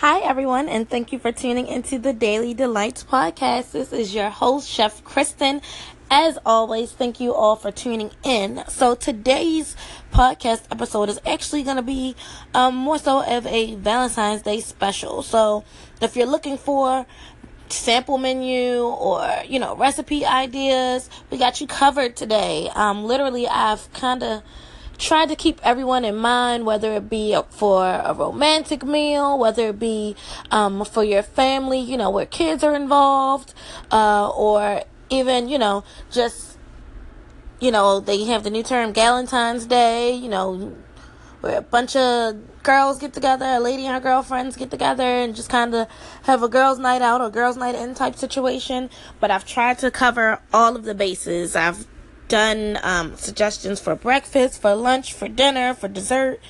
Hi, everyone, and thank you for tuning into the Daily Delights podcast. This is your host, Chef Kristen. As always, thank you all for tuning in. So, today's podcast episode is actually going to be um, more so of a Valentine's Day special. So, if you're looking for sample menu or you know recipe ideas we got you covered today um literally i've kind of tried to keep everyone in mind, whether it be for a romantic meal, whether it be um, for your family, you know, where kids are involved, uh, or even, you know, just, you know, they have the new term Galentine's Day, you know, where a bunch of girls get together, a lady and her girlfriends get together and just kind of have a girls' night out or girls' night in type situation. But I've tried to cover all of the bases. I've done um, suggestions for breakfast, for lunch, for dinner, for dessert.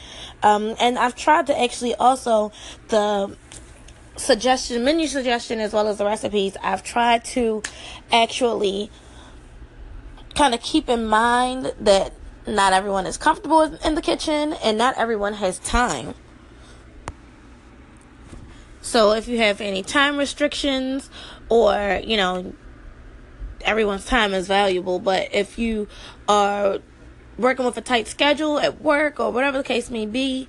Um, and I've tried to actually also the suggestion, menu suggestion, as well as the recipes, I've tried to actually kind of keep in mind that not everyone is comfortable in the kitchen and not everyone has time. So if you have any time restrictions or, you know, everyone's time is valuable, but if you are working with a tight schedule at work or whatever the case may be,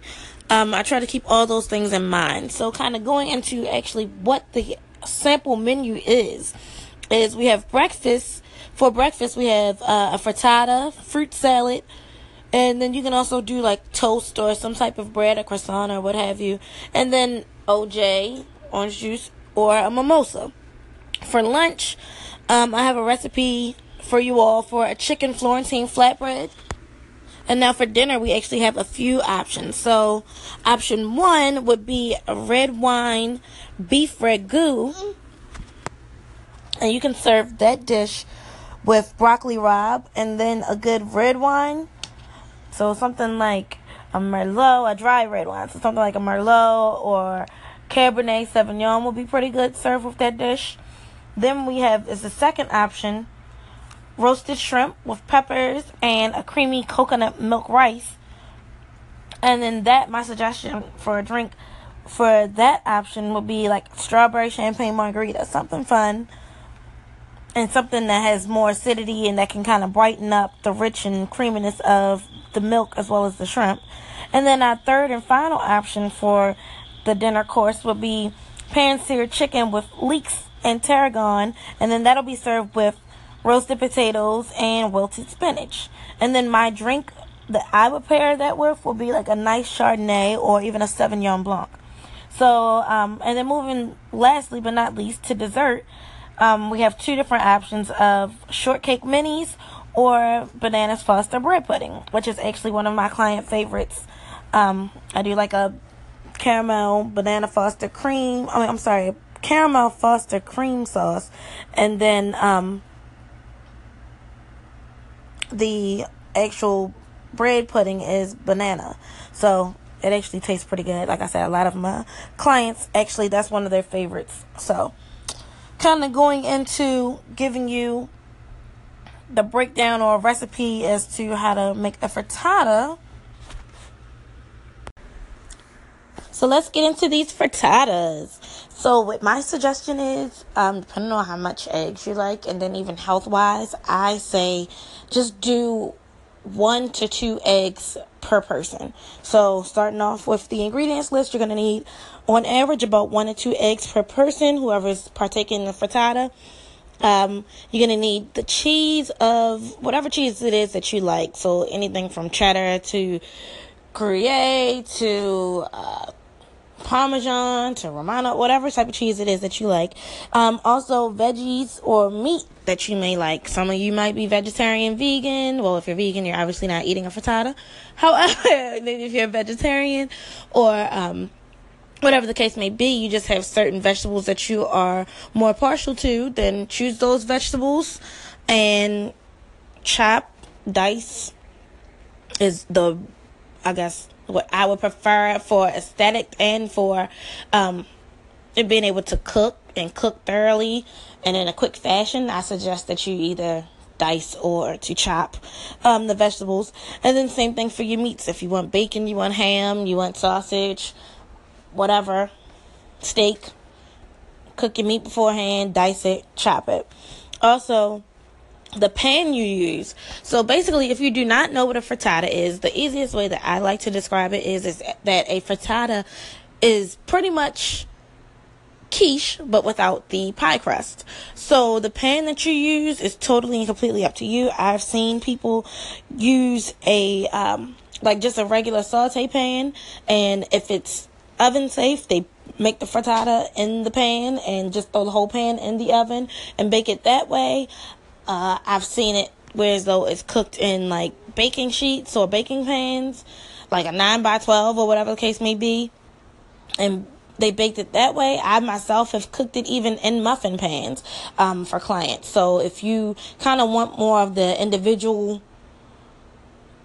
um, I try to keep all those things in mind. So, kind of going into actually what the sample menu is, is we have breakfast. For breakfast, we have uh, a frittata, fruit salad, and then you can also do like toast or some type of bread, a croissant or what have you, and then OJ, orange juice, or a mimosa. For lunch, um, I have a recipe for you all for a chicken Florentine flatbread. And now for dinner, we actually have a few options. So, option one would be a red wine beef ragu. And you can serve that dish with broccoli rabe and then a good red wine. So, something like a Merlot, a dry red wine. So, something like a Merlot or Cabernet Sauvignon will be pretty good served with that dish. Then we have is the second option roasted shrimp with peppers and a creamy coconut milk rice. And then that my suggestion for a drink for that option would be like strawberry champagne margarita, something fun and something that has more acidity and that can kind of brighten up the rich and creaminess of the milk as well as the shrimp. And then our third and final option for the dinner course would be pan seared chicken with leeks and tarragon, and then that'll be served with roasted potatoes and wilted spinach. And then my drink that I would pair that with will be like a nice Chardonnay or even a Sauvignon Blanc. So, um, and then moving lastly but not least to dessert, um, we have two different options of shortcake minis or bananas foster bread pudding, which is actually one of my client favorites. Um, I do like a caramel banana foster cream. I mean, I'm sorry, caramel foster cream sauce, and then um, the actual bread pudding is banana. So it actually tastes pretty good. Like I said, a lot of my clients actually that's one of their favorites. So kind of going into giving you the breakdown or recipe as to how to make a frittata. So let's get into these frittatas. So what my suggestion is, um, depending on how much eggs you like, and then even health wise, I say just do one to two eggs per person. So starting off with the ingredients list, you're gonna need on average about one to two eggs per person, whoever's partaking in the frittata. Um, you're gonna need the cheese of whatever cheese it is that you like. So anything from cheddar to Gruyere to uh, Parmesan to Romano, whatever type of cheese it is that you like. Um, also, veggies or meat that you may like. Some of you might be vegetarian, vegan. Well, if you're vegan, you're obviously not eating a frittata. However, if you're a vegetarian or um, whatever the case may be, you just have certain vegetables that you are more partial to, then choose those vegetables and chop, dice is the, I guess, what I would prefer for aesthetic and for um, being able to cook and cook thoroughly and in a quick fashion. I suggest that you either dice or to chop um, the vegetables. And then same thing for your meats. If you want bacon, you want ham, you want sausage, whatever. steak, cook your meat beforehand, dice it, chop it. Also, the pan you use. So basically, if you do not know what a frittata is, the easiest way that I like to describe it is, is that a frittata is pretty much quiche, but without the pie crust. So the pan that you use is totally and completely up to you. I've seen people use a, um, like just a regular saute pan, and if it's oven safe, they make the frittata in the pan and just throw the whole pan in the oven and bake it that way. Uh, I've seen it whereas though it's cooked in like baking sheets or baking pans, like a 9 by 12 or whatever the case may be. And they baked it that way. I myself have cooked it even in muffin pans um, for clients. So if you kind of want more of the individual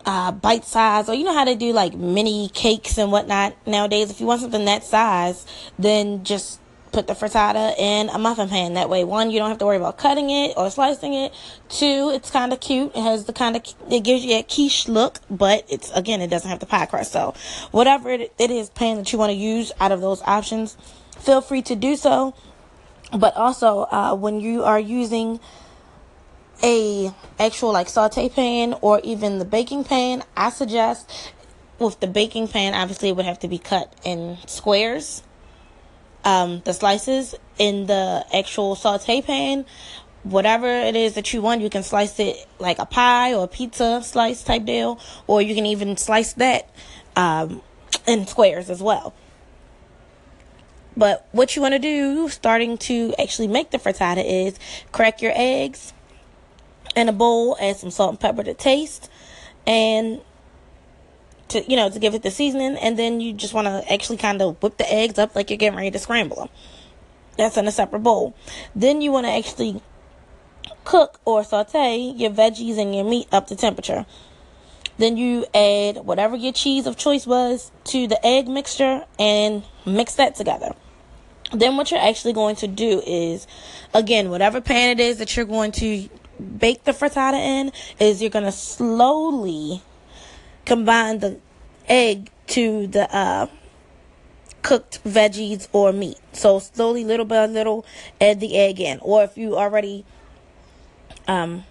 uh, bite size, or you know how they do like mini cakes and whatnot nowadays. If you want something that size, then just put the frittata in a muffin pan. That way, one, you don't have to worry about cutting it or slicing it. Two, it's kind of cute. It has the kind of, it gives you a quiche look, but it's, again, it doesn't have the pie crust. So, whatever it, it is pan that you want to use out of those options, feel free to do so. But also, uh, when you are using a actual like saute pan or even the baking pan, I suggest with the baking pan, obviously it would have to be cut in squares. Um, the slices in the actual saute pan, whatever it is that you want, you can slice it like a pie or a pizza slice type deal, or you can even slice that um, in squares as well. But what you want to do, starting to actually make the frittata, is crack your eggs in a bowl, add some salt and pepper to taste, and to you know to give it the seasoning, and then you just want to actually kind of whip the eggs up like you're getting ready to scramble them. That's in a separate bowl. Then you want to actually cook or saute your veggies and your meat up to temperature. Then you add whatever your cheese of choice was to the egg mixture and mix that together. Then what you're actually going to do is, again, whatever pan it is that you're going to bake the frittata in is you're going to slowly combine the egg to the uh, cooked veggies or meat. So slowly, little by little, add the egg in. Or if you already, um,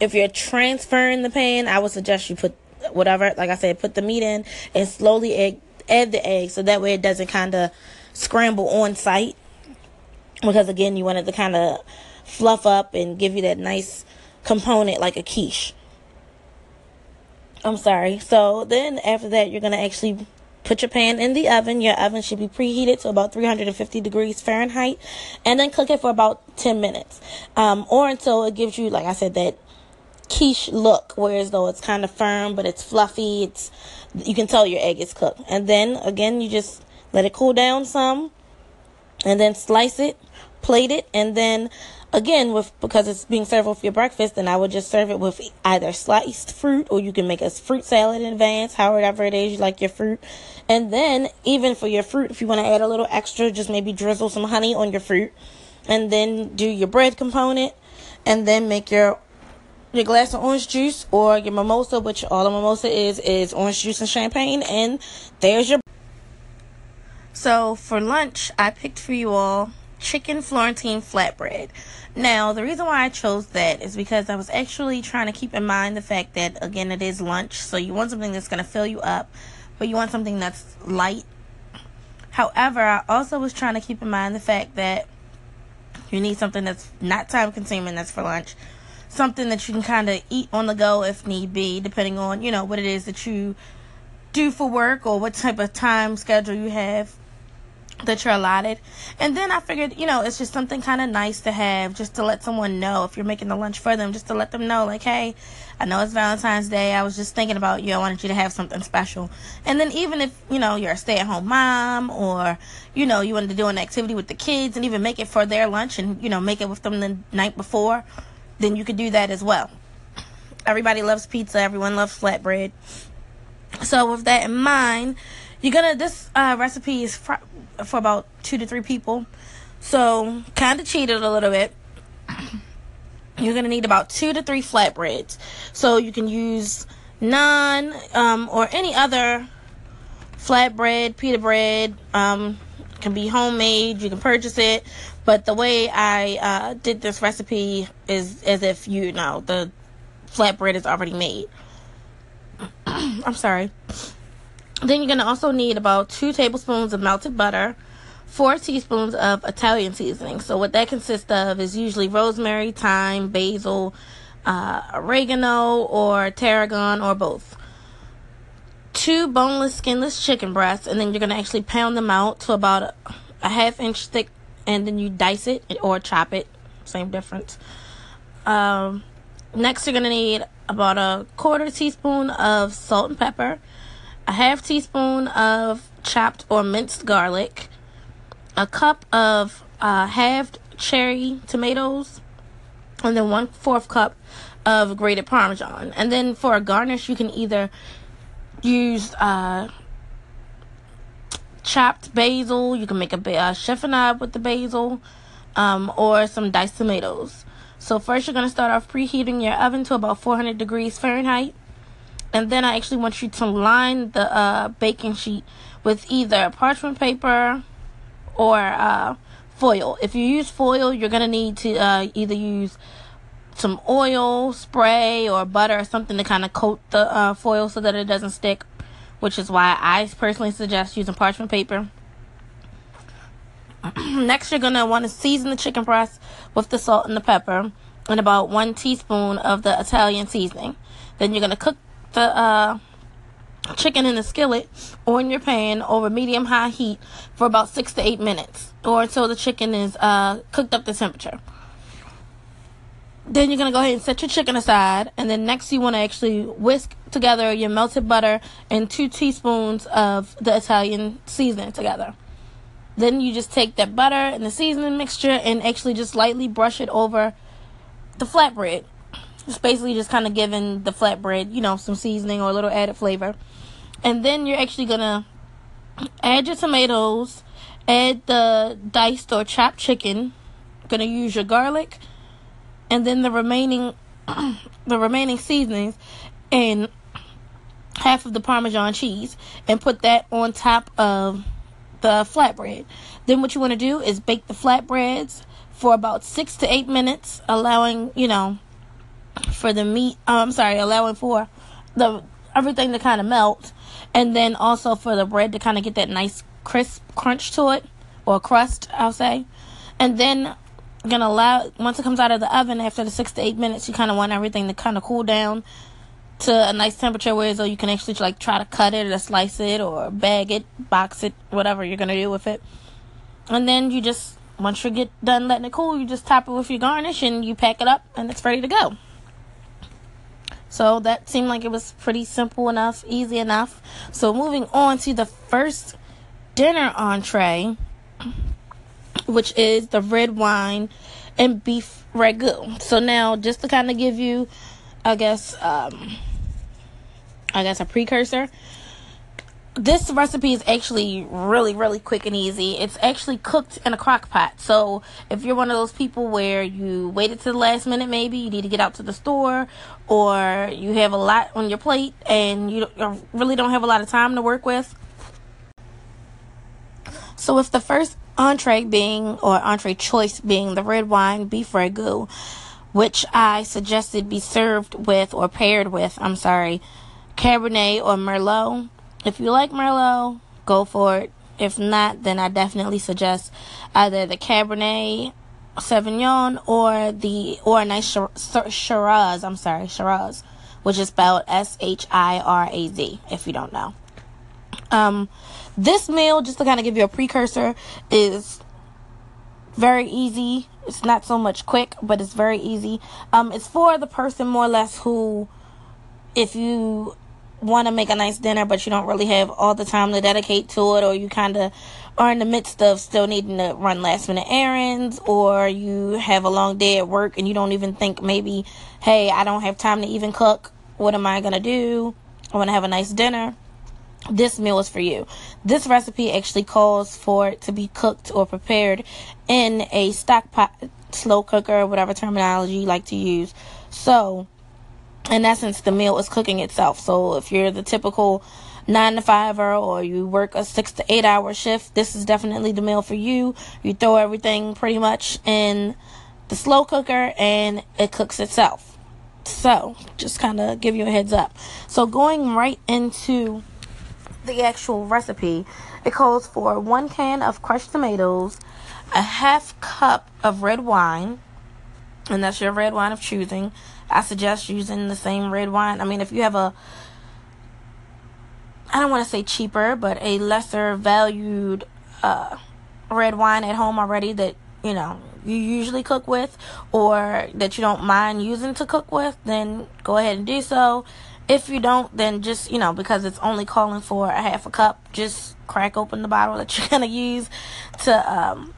if you're transferring the pan, I would suggest you put whatever, like I said, put the meat in and slowly egg, add the egg so that way it doesn't kind of scramble on site. Because again, you want it to kind of fluff up and give you that nice component like a quiche. I'm sorry. So then after that, you're going to actually put your pan in the oven. Your oven should be preheated to about 350 degrees Fahrenheit and then cook it for about 10 minutes. Um, or until it gives you, like I said, that quiche look, whereas though it's kind of firm, but it's fluffy. It's, you can tell your egg is cooked. And then again, you just let it cool down some and then slice it, plate it, and then again with because it's being served with your breakfast then i would just serve it with either sliced fruit or you can make a fruit salad in advance however it is you like your fruit. And then even for your fruit if you want to add a little extra just maybe drizzle some honey on your fruit and then do your bread component and then make your your glass of orange juice or your mimosa which all a mimosa is is orange juice and champagne and there's your so for lunch i picked for you all chicken Florentine flatbread. Now, the reason why I chose that is because I was actually trying to keep in mind the fact that, again, it is lunch, so you want something that's going to fill you up, but you want something that's light. However, I also was trying to keep in mind the fact that you need something that's not time consuming, that's for lunch. Something that you can kind of eat on the go if need be, depending on, you know, what it is that you do for work or what type of time schedule you have that you're allotted. And then I figured, you know, it's just something kind of nice to have just to let someone know if you're making the lunch for them, just to let them know, like, hey, I know it's Valentine's Day. I was just thinking about you. I wanted you to have something special. And then even if, you know, you're a stay at home mom or, you know, you wanted to do an activity with the kids and even make it for their lunch and, you know, make it with them the night before, then you could do that as well. Everybody loves pizza. Everyone loves flatbread. So with that in mind, you're gonna this uh, recipe is for, for about two to three people, so kind of cheated a little bit. You're gonna need about two to three flatbreads, so you can use naan um, or any other flatbread, pita bread, um, can be homemade, you can purchase it. But the way I uh, did this recipe is as if you know the flatbread is already made. I'm sorry. Then you're going to also need about two tablespoons of melted butter, four teaspoons of Italian seasoning. So, what that consists of is usually rosemary, thyme, basil, uh, oregano, or tarragon, or both. Two boneless, skinless chicken breasts, and then you're going to actually pound them out to about a, a half inch thick, and then you dice it or chop it. Same difference. Um, next, you're going to need about a quarter teaspoon of salt and pepper a half teaspoon of chopped or minced garlic, a cup of uh, halved cherry tomatoes, and then one fourth cup of grated parmesan. And then for a garnish, you can either use uh, chopped basil. You can make a uh, chiffonade with the basil, um, or some diced tomatoes. So first, you're gonna start off preheating your oven to about 400 degrees Fahrenheit and then I actually want you to line the uh, baking sheet with either parchment paper or uh, foil. If you use foil, you're gonna need to uh, either use some oil, spray, or butter or something to kind of coat the uh, foil so that it doesn't stick. Which is why I personally suggest using parchment paper. Next, you're gonna want to season the chicken breast with the salt and the pepper and about one teaspoon of the Italian seasoning. Then you're gonna cook the uh, chicken in the skillet or in your pan over medium high heat for about six to eight minutes or until the chicken is uh, cooked up to temperature. Then you're gonna go ahead and set your chicken aside, and then next you want to actually whisk together your melted butter and two teaspoons of the Italian seasoning together. Then you just take that butter and the seasoning mixture and actually just lightly brush it over the flatbread it's basically just kind of giving the flatbread, you know, some seasoning or a little added flavor. And then you're actually gonna add your tomatoes, add the diced or chopped chicken, gonna use your garlic, and then the remaining the remaining seasonings and half of the parmesan cheese and put that on top of the flatbread. Then what you want to do is bake the flatbreads for about 6 to 8 minutes, allowing, you know, for the meat. Oh, I'm sorry, allowing for the everything to kind of melt, and then also for the bread to kind of get that nice crisp crunch to it or crust, I'll say. And then gonna allow once it comes out of the oven after the six to eight minutes, you kind of want everything to kind of cool down to a nice temperature where so you can actually like try to cut it or slice it or bag it, box it, whatever you're gonna do with it. And then you just once you get done letting it cool, you just top it with your garnish and you pack it up and it's ready to go. So that seemed like it was pretty simple enough, easy enough. So moving on to the first dinner entree, which is the red wine and beef ragu. So now, just to kind of give you, I guess, um, I guess a precursor this recipe is actually really really quick and easy. It's actually cooked in a crock pot. So if you're one of those people where you waited to the last minute maybe you need to get out to the store or you have a lot on your plate and you really don't have a lot of time to work with. So with the first entree being or entree choice being the red wine beef ragu which i suggested be served with or paired with i'm sorry cabernet or merlot if you like Merlot, go for it. If not, then I definitely suggest either the Cabernet Sauvignon or the or a nice Shiraz. I'm sorry, Shiraz, which is spelled S H I R A Z. If you don't know, um, this meal just to kind of give you a precursor is very easy. It's not so much quick, but it's very easy. Um, it's for the person more or less who, if you want to make a nice dinner, but you don't really have all the time to dedicate to it, or you kind of are in the midst of still needing to run last minute errands, or you have a long day at work and you don't even think maybe, hey, I don't have time to even cook. What am I going to do? I want to have a nice dinner. This meal is for you. This recipe actually calls for it to be cooked or prepared in a stock pot, slow cooker, whatever terminology you like to use. So, in essence, the meal is cooking itself. So if you're the typical nine to five or you work a six to eight hour shift, this is definitely the meal for you. You throw everything pretty much in the slow cooker and it cooks itself. So, just kind of give you a heads up. So, going right into the actual recipe, it calls for one can of crushed tomatoes, a half cup of red wine, and that's your red wine of choosing. I suggest using the same red wine. I mean, if you have a, I don't want to say cheaper, but a lesser valued uh, red wine at home already that, you know, you usually cook with or that you don't mind using to cook with, then go ahead and do so. If you don't, then just, you know, because it's only calling for a half a cup, just crack open the bottle that you're going to use to um,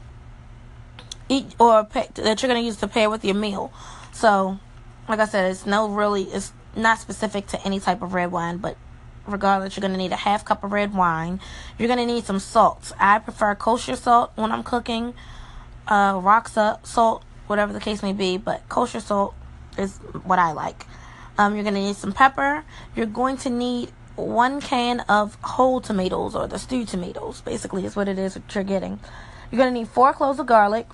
eat or that you're going to use to pair with your meal. So, like I said, it's no really, it's not specific to any type of red wine, but regardless, you're going to need a half cup of red wine. You're going to need some salt. I prefer kosher salt when I'm cooking uh, salt, whatever the case may be, but kosher salt is what I like. Um, you're going to need some pepper. You're going to need one can of whole tomatoes or the stewed tomatoes, basically, is what it is what you're getting. You're going to need four cloves of garlic,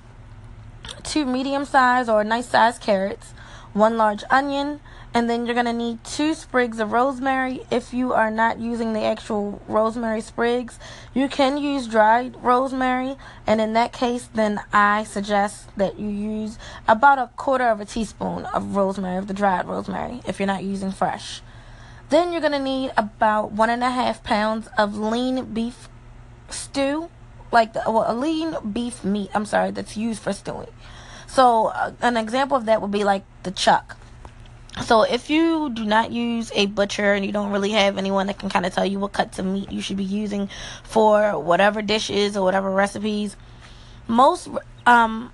two medium sized or nice sized carrots, one large onion, and then you're going to need two sprigs of rosemary. If you are not using the actual rosemary sprigs, you can use dried rosemary. And in that case, then I suggest that you use about a quarter of a teaspoon of rosemary, of the dried rosemary, if you're not using fresh. Then you're going to need about one and a half pounds of lean beef stew, like the, well, a lean beef meat, I'm sorry, that's used for stewing. So, uh, an example of that would be like the chuck. So if you do not use a butcher and you don't really have anyone that can kind of tell you what cuts of meat you should be using for whatever dishes or whatever recipes, most um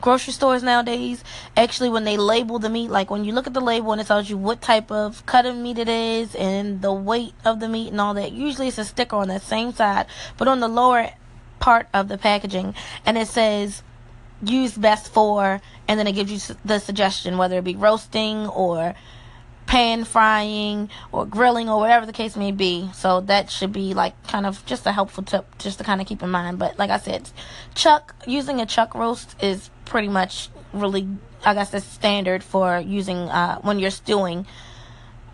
grocery stores nowadays actually when they label the meat like when you look at the label and it tells you what type of cut of meat it is and the weight of the meat and all that usually it's a sticker on that same side. But on the lower part of the packaging and it says use best for, and then it gives you the suggestion whether it be roasting or pan frying or grilling or whatever the case may be. So that should be like kind of just a helpful tip just to kind of keep in mind. But like I said, chuck using a chuck roast is pretty much really I guess the standard for using uh, when you're stewing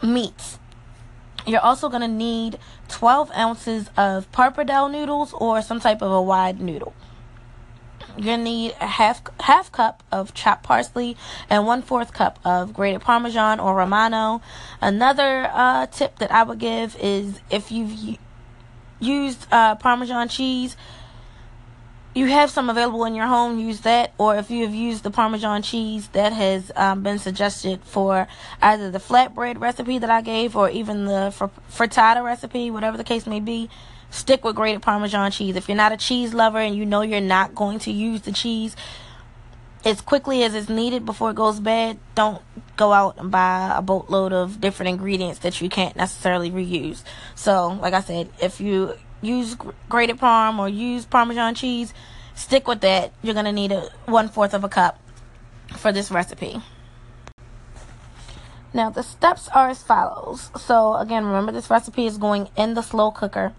meats. You're also going to need 12 ounces of pappardelle noodles or some type of a wide noodle. You're gonna need a half half cup of chopped parsley and one fourth cup of grated Parmesan or Romano. Another uh, tip that I would give is if you've used uh, Parmesan cheese, you have some available in your home, use that. Or if you have used the Parmesan cheese that has um, been suggested for either the flatbread recipe that I gave or even the fr- frittata recipe, whatever the case may be, stick with grated Parmesan cheese. If you're not a cheese lover and you know you're not going to use the cheese as quickly as it's needed before it goes bad, don't go out and buy a boatload of different ingredients that you can't necessarily reuse. So, like I said, if you use grated parm or use Parmesan cheese, stick with that. You're gonna need a one fourth of a cup for this recipe. Now the steps are as follows. So again, remember this recipe is going in the slow cooker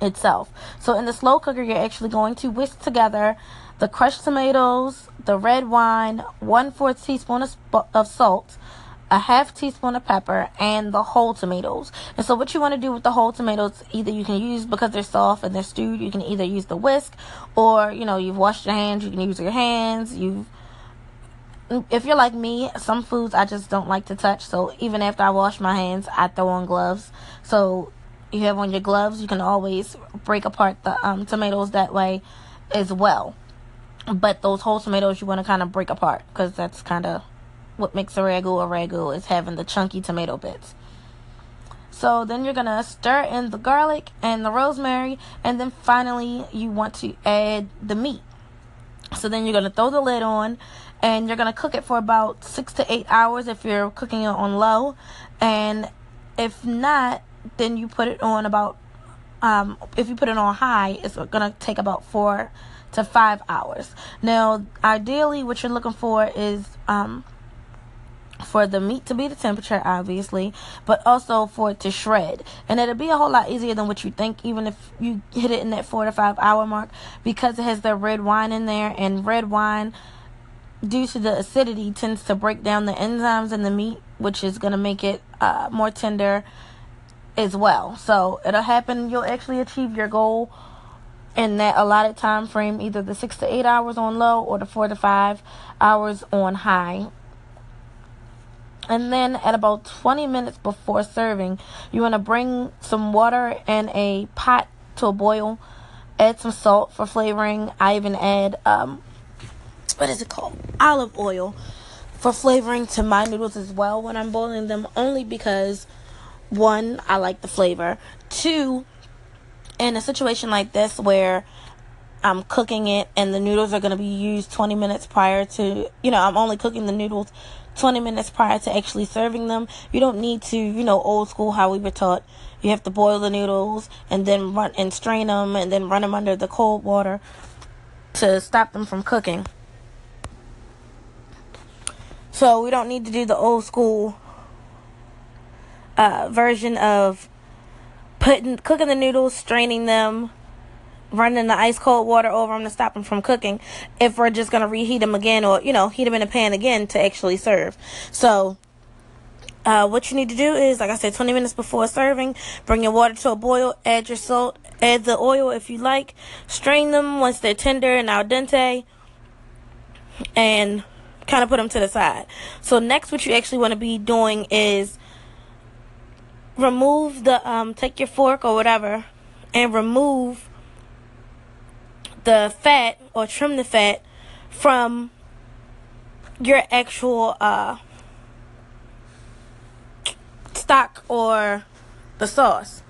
itself. So in the slow cooker, you're actually going to whisk together the crushed tomatoes, the red wine, one fourth teaspoon of, of salt, a half teaspoon of pepper, and the whole tomatoes. And so what you want to do with the whole tomatoes, either you can use because they're soft and they're stewed, you can either use the whisk, or you know you've washed your hands, you can use your hands. You've if you're like me, some foods I just don't like to touch. So even after I wash my hands, I throw on gloves. So you have on your gloves, you can always break apart the um, tomatoes that way as well. But those whole tomatoes you want to kind of break apart because that's kind of what makes a ragu a ragu is having the chunky tomato bits. So then you're gonna stir in the garlic and the rosemary, and then finally you want to add the meat. So then you're gonna throw the lid on, and you're gonna cook it for about six to eight hours if you're cooking it on low, and if not, then you put it on about um, if you put it on high, it's gonna take about four to five hours. Now, ideally, what you're looking for is um, for the meat to be the temperature, obviously, but also for it to shred. And it'll be a whole lot easier than what you think, even if you hit it in that four to five hour mark, because it has the red wine in there, and red wine, due to the acidity, tends to break down the enzymes in the meat, which is going to make it uh, more tender as well. So it'll happen, you'll actually achieve your goal in that allotted time frame, either the six to eight hours on low or the four to five hours on high and then at about 20 minutes before serving, you want to bring some water in a pot to a boil. Add some salt for flavoring. I even add, um, what is it called? Olive oil for flavoring to my noodles as well when I'm boiling them, only because one, I like the flavor. Two, in a situation like this where I'm cooking it and the noodles are going to be used 20 minutes prior to, you know, I'm only cooking the noodles 20 minutes prior to actually serving them. You don't need to, you know, old school how we were taught. You have to boil the noodles and then run and strain them and then run them under the cold water to stop them from cooking. So we don't need to do the old school uh, version of putting cooking the noodles, straining them, running the ice cold water over them to stop them from cooking if we're just going to reheat them again or, you know, heat them in a pan again to actually serve. So, uh, what you need to do is, like I said, 20 minutes before serving, bring your water to a boil, add your salt, add the oil if you like, strain them once they're tender and al dente, and kind of put them to the side. So, next, what you actually want to be doing is remove the, um, take your fork or whatever, and remove the fat or trim the fat from your actual uh, stock or the sauce.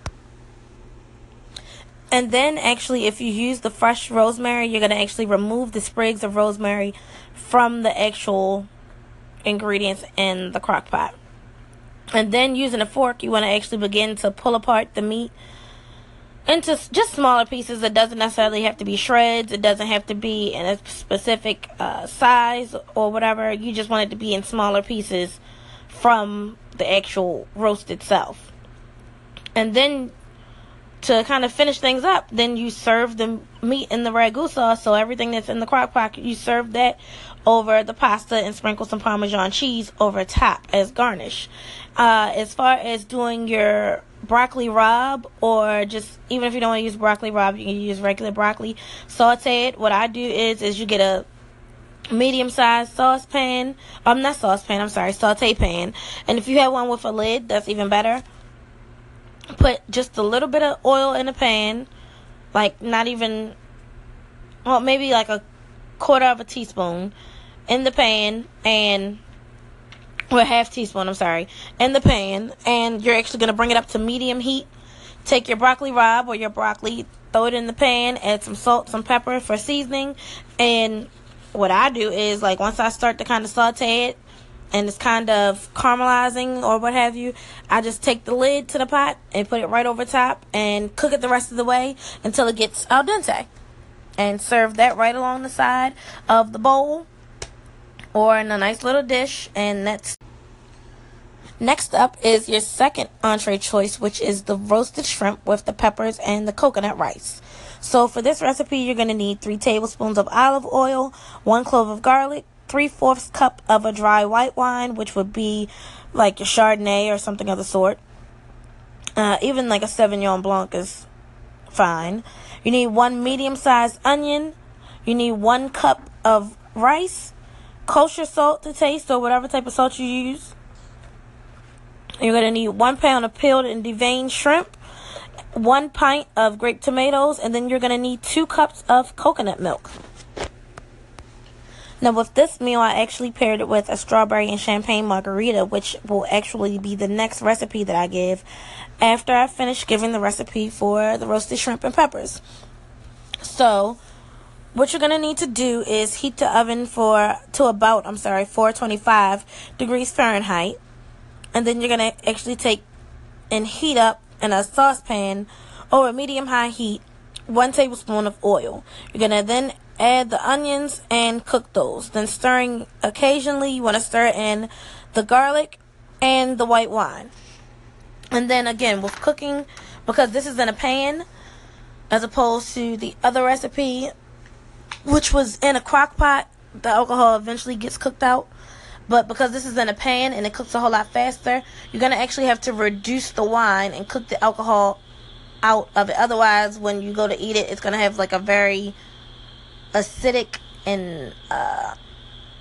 And then, actually, if you use the fresh rosemary, you're going to actually remove the sprigs of rosemary from the actual ingredients in the crock pot. And then, using a fork, you want to actually begin to pull apart the meat into just smaller pieces. It doesn't necessarily have to be shreds. It doesn't have to be in a specific uh, size or whatever. You just want it to be in smaller pieces from the actual roast itself. And then to kind of finish things up, then you serve the meat in the ragu sauce. So everything that's in the crock pot, you serve that over the pasta and sprinkle some Parmesan cheese over top as garnish. Uh, as far as doing your broccoli rabe or just even if you don't want to use broccoli rabe you can use regular broccoli. Saute it. What i do is is you get a medium sized saucepan. I'm um, not saucepan i'm sorry saute pan. And if you have one with a lid that's even better. Put just a little bit of oil in the pan like not even well maybe like a quarter of a teaspoon in the pan and or half teaspoon, I'm sorry, in the pan, and you're actually going to bring it up to medium heat. Take your broccoli rabe or your broccoli, throw it in the pan, add some salt, some pepper for seasoning, and what I do is like once I start to kind of saute it and it's kind of caramelizing or what have you, I just take the lid to the pot and put it right over top and cook it the rest of the way until it gets al dente. And serve that right along the side of the bowl or in a nice little dish and that's Next up is your second entree choice, which is the roasted shrimp with the peppers and the coconut rice. So for this recipe, you're going to need three tablespoons of olive oil, one clove of garlic, three fourths cup of a dry white wine, which would be like a Chardonnay or something of the sort. Uh, even like a Sauvignon Blanc is fine. You need one medium sized onion. You need one cup of rice, kosher salt to taste, or whatever type of salt you use. You're going to need one pound of peeled and deveined shrimp, one pint of grape tomatoes, and then you're going to need two cups of coconut milk. Now, with this meal, I actually paired it with a strawberry and champagne margarita, which will actually be the next recipe that I give after I finish giving the recipe for the roasted shrimp and peppers. So, what you're going to need to do is heat the oven for to about, I'm sorry, 425 degrees Fahrenheit and then you're gonna actually take and heat up in a saucepan over medium high heat one tablespoon of oil. You're gonna then add the onions and cook those. Then stirring occasionally, you want to stir in the garlic, and the white wine. And then again, with cooking, because this is in a pan, as opposed to the other recipe, which was in a crock pot, the alcohol eventually gets cooked out. But because this is in a pan and it cooks a whole lot faster, you're going to actually have to reduce the wine and cook the alcohol out of it. Otherwise, when you go to eat it, it's going to have like a very acidic and uh,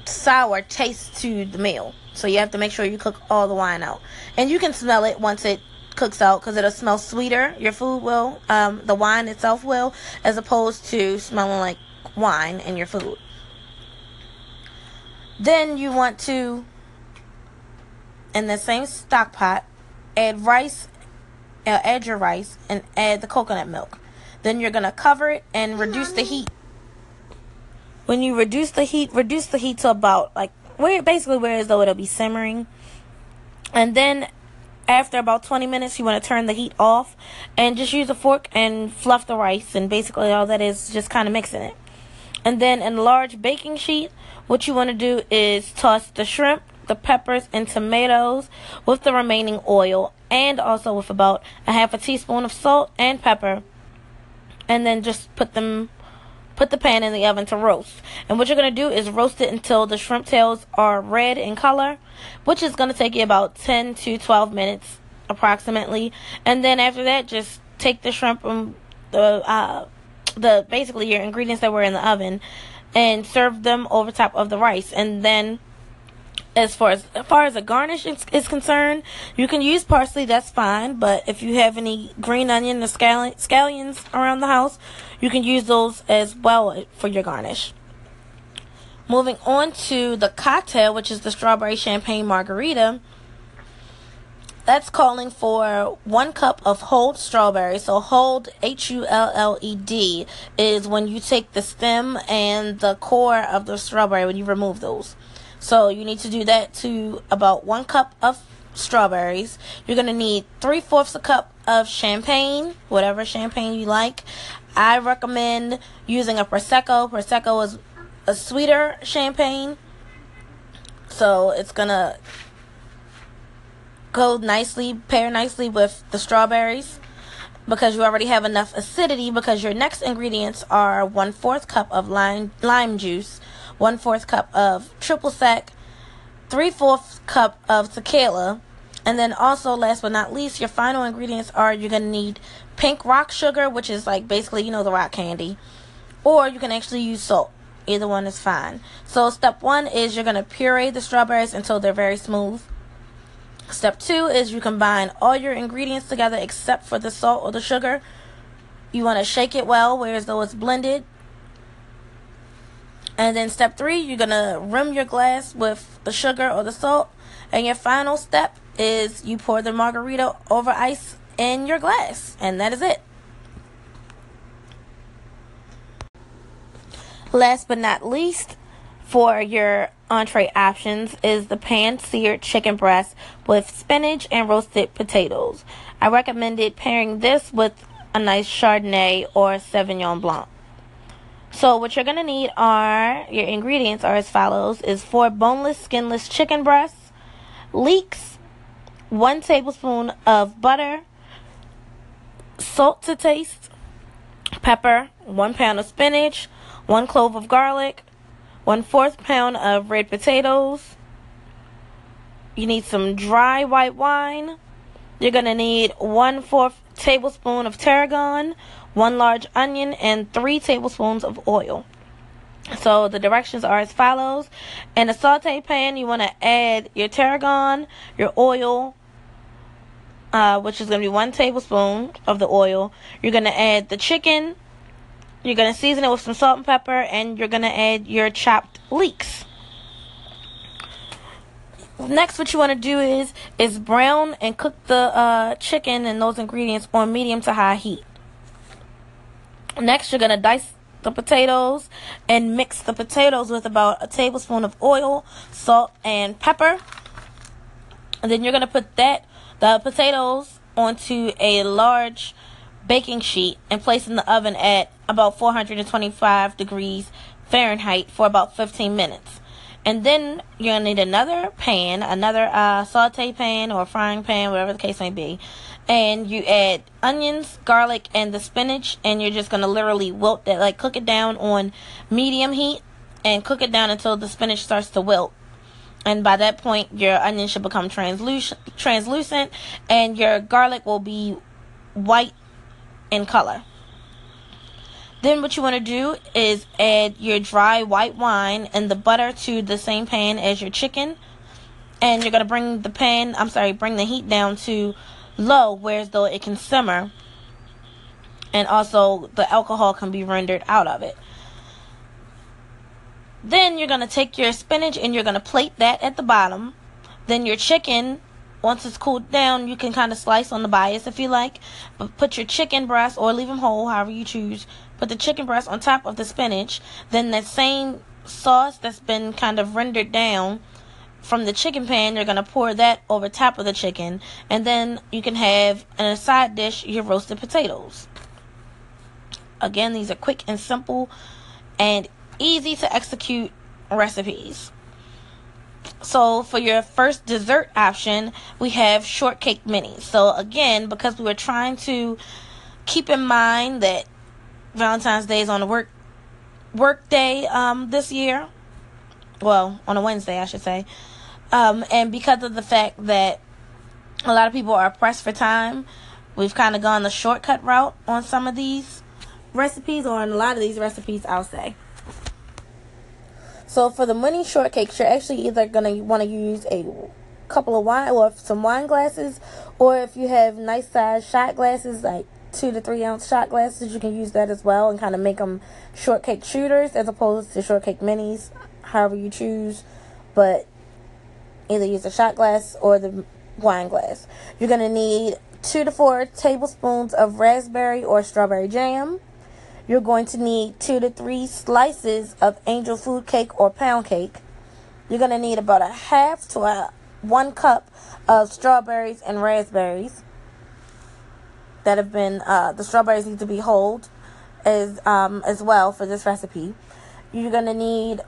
sour taste to the meal. So you have to make sure you cook all the wine out. And you can smell it once it cooks out because it'll smell sweeter. Your food will, um, the wine itself will, as opposed to smelling like wine in your food. Then you want to, in the same stock pot, add rice, uh, add your rice, and add the coconut milk. Then you're gonna cover it and reduce the heat. When you reduce the heat, reduce the heat to about like where basically where as though it'll be simmering. And then after about 20 minutes, you want to turn the heat off and just use a fork and fluff the rice. And basically, all that is just kind of mixing it. And then in a large baking sheet, what you want to do is toss the shrimp, the peppers, and tomatoes with the remaining oil and also with about a half a teaspoon of salt and pepper. And then just put them put the pan in the oven to roast. And what you're going to do is roast it until the shrimp tails are red in color, which is going to take you about 10 to 12 minutes approximately. And then after that, just take the shrimp and the uh, the basically your ingredients that were in the oven and serve them over top of the rice. And then as far as, as far as a garnish is, is, concerned, you can use parsley, that's fine. But if you have any green onion or scallions around the house, you can use those as well for your garnish. Moving on to the cocktail, which is the strawberry champagne margarita. That's calling for one cup of hulled strawberry. So hulled, H U L L E D, is when you take the stem and the core of the strawberry when you remove those. So you need to do that to about one cup of strawberries. You're gonna need three fourths a cup of champagne, whatever champagne you like. I recommend using a prosecco. Prosecco is a sweeter champagne, so it's gonna go nicely, pair nicely with the strawberries because you already have enough acidity because your next ingredients are one fourth cup of lime lime juice, one fourth cup of triple sec, three fourths cup of tequila, and then also last but not least, your final ingredients are you're gonna need pink rock sugar, which is like basically you know the rock candy, or you can actually use salt. Either one is fine. So step one is you're gonna puree the strawberries until they're very smooth. Step two is you combine all your ingredients together except for the salt or the sugar. You want to shake it well, whereas though it's blended. And then step three, you're going to rim your glass with the sugar or the salt. And your final step is you pour the margarita over ice in your glass. And that is it. Last but not least, for your entree options is the pan seared chicken breast with spinach and roasted potatoes. I recommended pairing this with a nice Chardonnay or Sauvignon Blanc. So what you're to need are your ingredients are as follows is four boneless skinless chicken breasts, leeks, 1 tablespoon of butter, salt to taste, pepper, 1 pound of spinach, 1 clove of garlic, one fourth pound of red potatoes. You need some dry white wine. You're going to need one fourth tablespoon of tarragon, one large onion, and three tablespoons of oil. So the directions are as follows. In a saute pan, you want to add your tarragon, your oil, uh, which is going to be one tablespoon of the oil. You're going to add the chicken, you're going to season it with some salt and pepper, and you're going to add your chopped leeks. Next, what you want to do is is brown and cook the uh, chicken and those ingredients on medium to high heat. Next, you're going to dice the potatoes and mix the potatoes with about a tablespoon of oil, salt, and pepper. And then you're going to put that the potatoes onto a large baking sheet and place in the oven at about 425 degrees Fahrenheit for about 15 minutes. And then you're to need another pan, another uh, saute pan or frying pan, whatever the case may be. And you add onions, garlic, and the spinach, and you're just to literally wilt that, like cook it down on medium heat and cook it down until the spinach starts to wilt. And by that point, your onion should become translucent, translucent and your garlic will be white in color. Then what you want to do is add your dry white wine and the butter to the same pan as your chicken. And you're going to bring the pan, I'm sorry, bring the heat down to low, whereas though it can simmer. And also the alcohol can be rendered out of it. Then you're going to take your spinach and you're going to plate that at the bottom. Then your chicken, once it's cooled down, you can kind of slice on the bias if you like. But put your chicken breast or leave them whole, however you choose put the chicken breast on top of the spinach. Then that same sauce that's been kind of rendered down from the chicken pan, you're going to pour that over top of the chicken. And then you can have in a side dish your roasted potatoes. Again, these are quick and simple and easy to execute recipes. So for your first dessert option, we have shortcake minis. So again, because we were trying to keep in mind that Valentine's Day is on a work work day um, this year. Well, on a Wednesday, I should say. Um, and because of the fact that a lot of people are pressed for time, we've kind of gone the shortcut route on some of these recipes, or on a lot of these recipes, I'll say. So for the mini shortcakes, you're actually either gonna want to use a couple of wine or some wine glasses, or if you have nice size shot glasses like two to three ounce shot glasses. You can use that as well and kind of make them shortcake shooters as opposed to shortcake minis, however you choose. But either use a shot glass or the wine glass. You're going to need two to four tablespoons of raspberry or strawberry jam. You're going to need two to three slices of angel food cake or pound cake. You're going to need about a half to a one cup of strawberries and raspberries that have been uh, the strawberries need to be whole as um, as well for this recipe. You're gonna need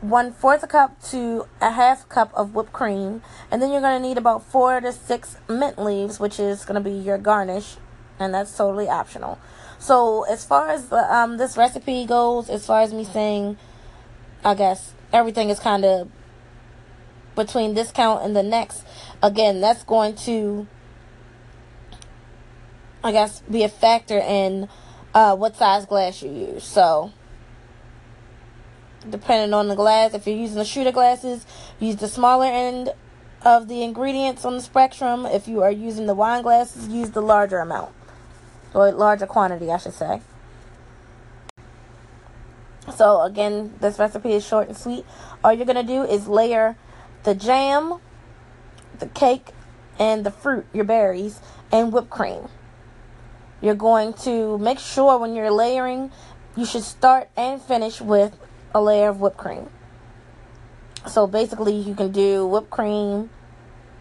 one fourth a cup to a half cup of whipped cream, and then you're gonna need about four to six mint leaves, which is gonna be your garnish, and that's totally optional. So as far as um, this recipe goes, as far as me saying, I guess everything is kind of between this count and the next. Again, that's going to I guess, be a factor in uh, what size glass you use. So, depending on the glass, if you're using the shooter glasses, use the smaller end of the ingredients on the spectrum. If you are using the wine glasses, use the larger amount or larger quantity, I should say. So, again, this recipe is short and sweet. All you're to do is layer the jam, the cake, and the fruit, your berries, and whipped cream. You're going to make sure when you're layering, you should start and finish with a layer of whipped cream. So basically, you can do whipped cream,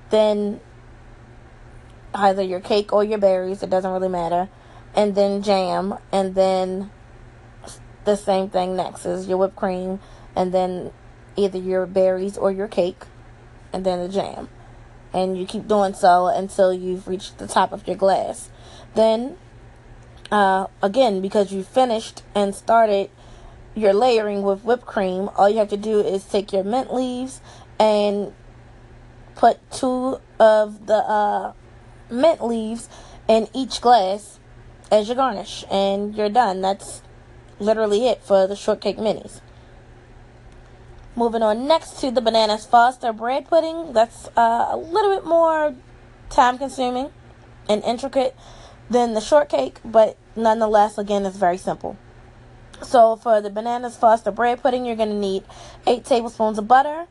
then either your cake or your berries, it doesn't really matter, and then jam, and then the same thing next is your whipped cream, and then either your berries or your cake, and then the jam. And you keep doing so until you've reached the top of your glass. Then uh, again, because you finished and started your layering with whipped cream, all you have to do is take your mint leaves and put two of the uh, mint leaves in each glass as your garnish, and you're done. That's literally it for the shortcake minis. Moving on next to the bananas Foster bread pudding. That's uh, a little bit more time consuming and intricate than the shortcake, but nonetheless, again, it's very simple. So for the bananas foster bread pudding, you're going to need 8 tablespoons of butter.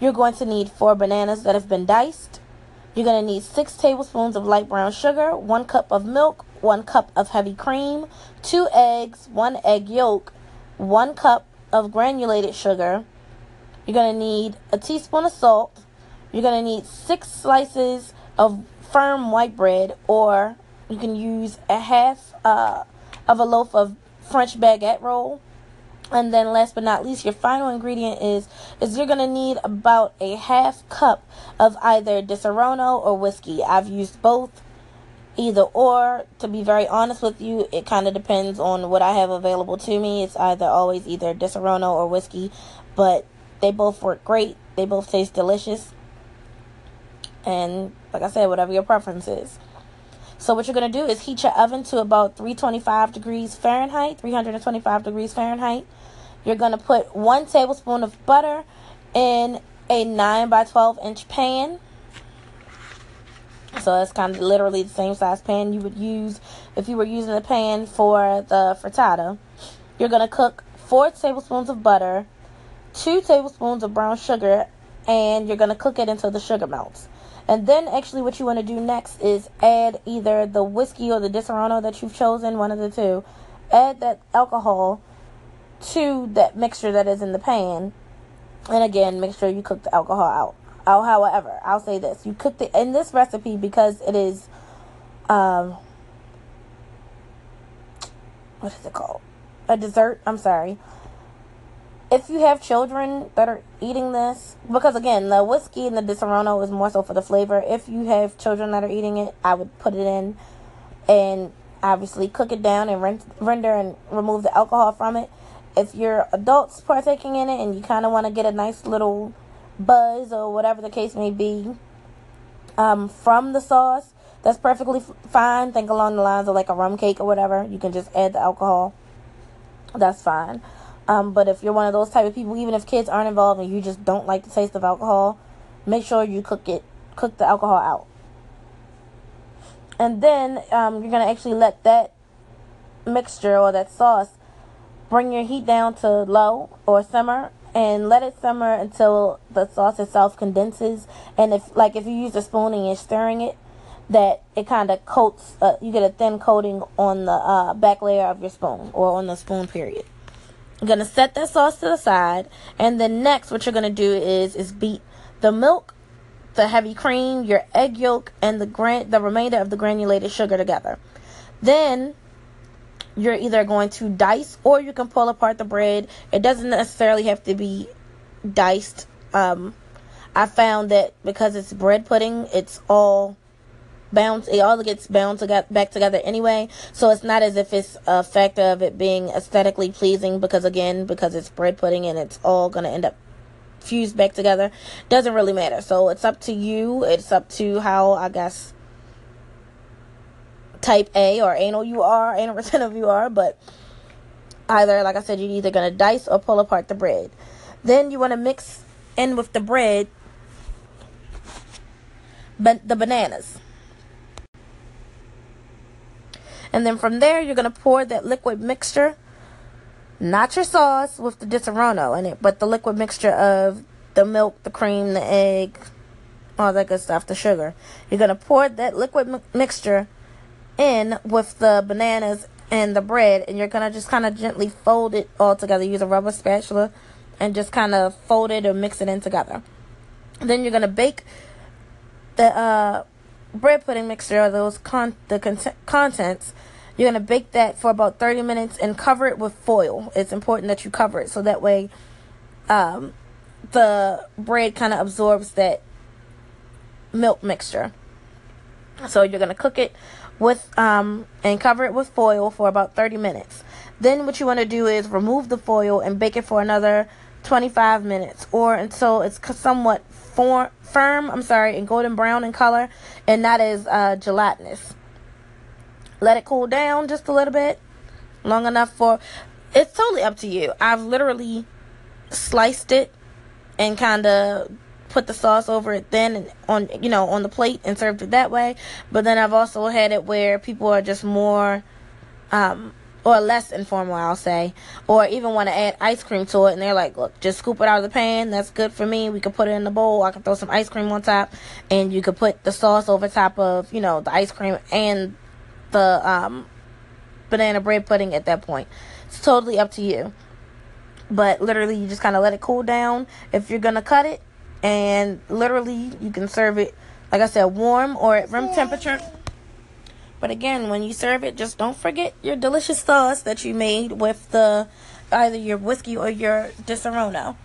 You're going to need 4 bananas that have been diced. You're going to need 6 tablespoons of light brown sugar, 1 cup of milk, 1 cup of heavy cream, 2 eggs, 1 egg yolk, 1 cup of granulated sugar. You're going to need a teaspoon of salt. You're going to need 6 slices of firm white bread or you can use a half uh, of a loaf of French baguette roll. And then last but not least, your final ingredient is is you're gonna need about a half cup of either Disaronno or whiskey. I've used both, either or. To be very honest with you, it kind of depends on what I have available to me. It's either always either Disaronno or whiskey, but they both work great. They both taste delicious. And like I said, whatever your preference is. So what you're going to do is heat your oven to about 325 degrees Fahrenheit, 325 degrees Fahrenheit. You're going to put one tablespoon of butter in a 9 by 12 inch pan. So it's kind of literally the same size pan you would use if you were using the pan for the frittata. You're going to cook 4 tablespoons of butter, 2 tablespoons of brown sugar, and you're going to cook it until the sugar melts. And then actually what you want to do next is add either the whiskey or the Disaronno that you've chosen, one of the two. Add that alcohol to that mixture that is in the pan. And again, make sure you cook the alcohol out. Oh, however, I'll say this. You cook the in this recipe because it is um what is it called? A dessert, I'm sorry if you have children that are eating this, because again, the whiskey and the Disaronno is more so for the flavor. If you have children that are eating it, I would put it in and obviously cook it down and render and remove the alcohol from it. If you're adults partaking in it and you kind of want to get a nice little buzz or whatever the case may be um, from the sauce, that's perfectly fine. Think along the lines of like a rum cake or whatever. You can just add the alcohol. That's fine. Um, but if you're one of those type of people, even if kids aren't involved and you just don't like the taste of alcohol, make sure you cook it, cook the alcohol out. And then um, you're gonna actually let that mixture or that sauce bring your heat down to low or simmer and let it simmer until the sauce itself condenses. And if like if you use a spoon and you're stirring it, that it kind of coats. Uh, you get a thin coating on the uh, back layer of your spoon or on the spoon period. I'm gonna set that sauce to the side, and then next, what you're gonna do is is beat the milk, the heavy cream, your egg yolk, and the gran- the remainder of the granulated sugar together. Then you're either going to dice or you can pull apart the bread. It doesn't necessarily have to be diced. Um, I found that because it's bread pudding, it's all bound it all gets bound to back together anyway. So it's not as if it's a factor of it being aesthetically pleasing because again because it's bread pudding and it's all to end up fused back together. Doesn't really matter. So it's up to you. It's up to how i guess type a or anal you are anal retentive you are but either like i said you're either to dice or pull apart the bread. Then you want to mix in with the bread but the bananas and then from there, you're going to pour that liquid mixture, not your sauce with the Disaronno in it, but the liquid mixture of the milk, the cream, the egg, all that good stuff, the sugar. You're going to pour that liquid mi- mixture in with the bananas and the bread, and you're going to just kind of gently fold it all together. Use a rubber spatula and just kind of fold it or mix it in together. Then you're going to bake the uh, bread pudding mixture or those con- the con- contents you're going to bake that for about 30 minutes and cover it with foil. It's important that you cover it so that way um, the bread kind of absorbs that milk mixture. So you're going to cook it with um, and cover it with foil for about 30 minutes. Then what you want to do is remove the foil and bake it for another 25 minutes or until it's somewhat form, firm, I'm sorry, and golden brown in color and not as uh, gelatinous. Let it cool down just a little bit long enough for it's totally up to you. I've literally sliced it and kind of put the sauce over it then and on you know on the plate and served it that way but then i've also had it where people are just more um or less informal i'll say or even want to add ice cream to it and they're like look just scoop it out of the pan that's good for me we could put it in the bowl i can throw some ice cream on top and you could put the sauce over top of you know the ice cream and the um, banana bread pudding at that point. It's totally up to you. But literally, you just kind of let it cool down if you're going to cut it. And literally, you can serve it, like I said, warm or at room temperature. But again, when you serve it, just don't forget your delicious sauce that you made with the either your whiskey or your Disaronno.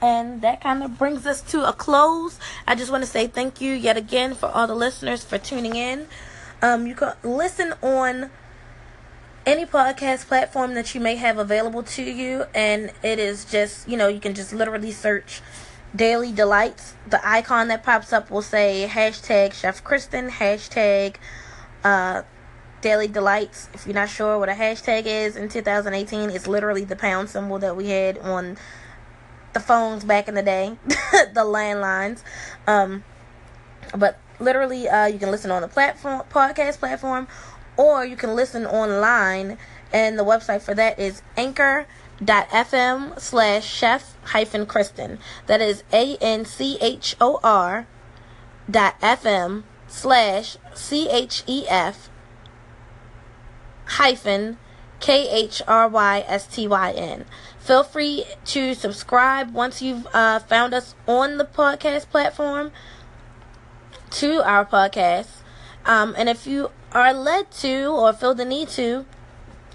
And that kind of brings us to a close. I just want to say thank you yet again for all the listeners for tuning in. Um, you can listen on any podcast platform that you may have available to you, and it is just, you know, you can just literally search Daily Delights. The icon that pops up will say hashtag Chef Khrystyn, hashtag uh, Daily Delights. If you're not sure what a hashtag is in 2018, it's literally the pound symbol that we had on the phones back in the day, the landlines. Um, but literally, uh, you can listen on the platform, podcast platform, or you can listen online, and the website for that is anchor.fm slash chef hyphen Khrystyn. That is A N C H O R dot FM slash C H E F hyphen K H R Y S T Y N. Feel free to subscribe once you've uh, found us on the podcast platform to our podcast. Um, and if you are led to or feel the need to,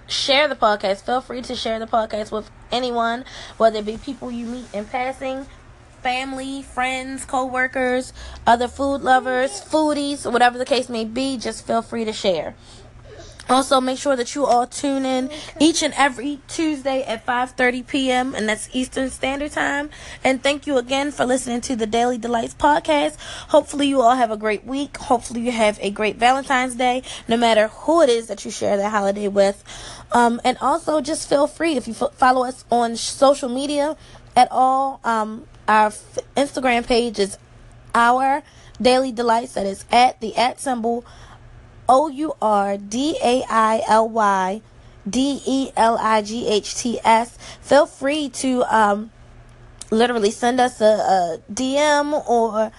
share the podcast. Feel free to share the podcast with anyone, whether it be people you meet in passing, family, friends, co workers, other food lovers, foodies, whatever the case may be, just feel free to share. Also, make sure that you all tune in each and every Tuesday at 5:30 p.m. and that's Eastern Standard Time. And thank you again for listening to the Daily Delights podcast. Hopefully, you all have a great week. Hopefully, you have a great Valentine's Day, no matter who it is that you share that holiday with. Um, and also, just feel free if you follow us on social media at all. Um, our f- Instagram page is our Daily Delights. That is at the at symbol O U R D A I L Y D E L I G H T S. Feel free to um, literally send us a, a DM or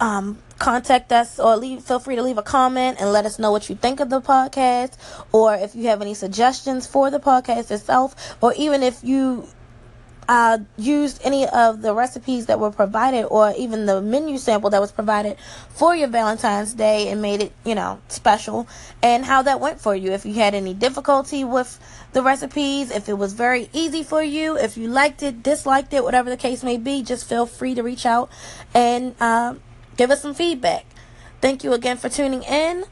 um, contact us or leave feel free to leave a comment and let us know what you think of the podcast or if you have any suggestions for the podcast itself or even if you uh, used any of the recipes that were provided or even the menu sample that was provided for your Valentine's Day and made it, you know, special and how that went for you. If you had any difficulty with the recipes, if it was very easy for you, if you liked it, disliked it, whatever the case may be, just feel free to reach out and uh, give us some feedback. Thank you again for tuning in.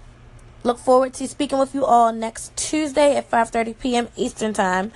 Look forward to speaking with you all next Tuesday at 5:30 p.m. Eastern Time.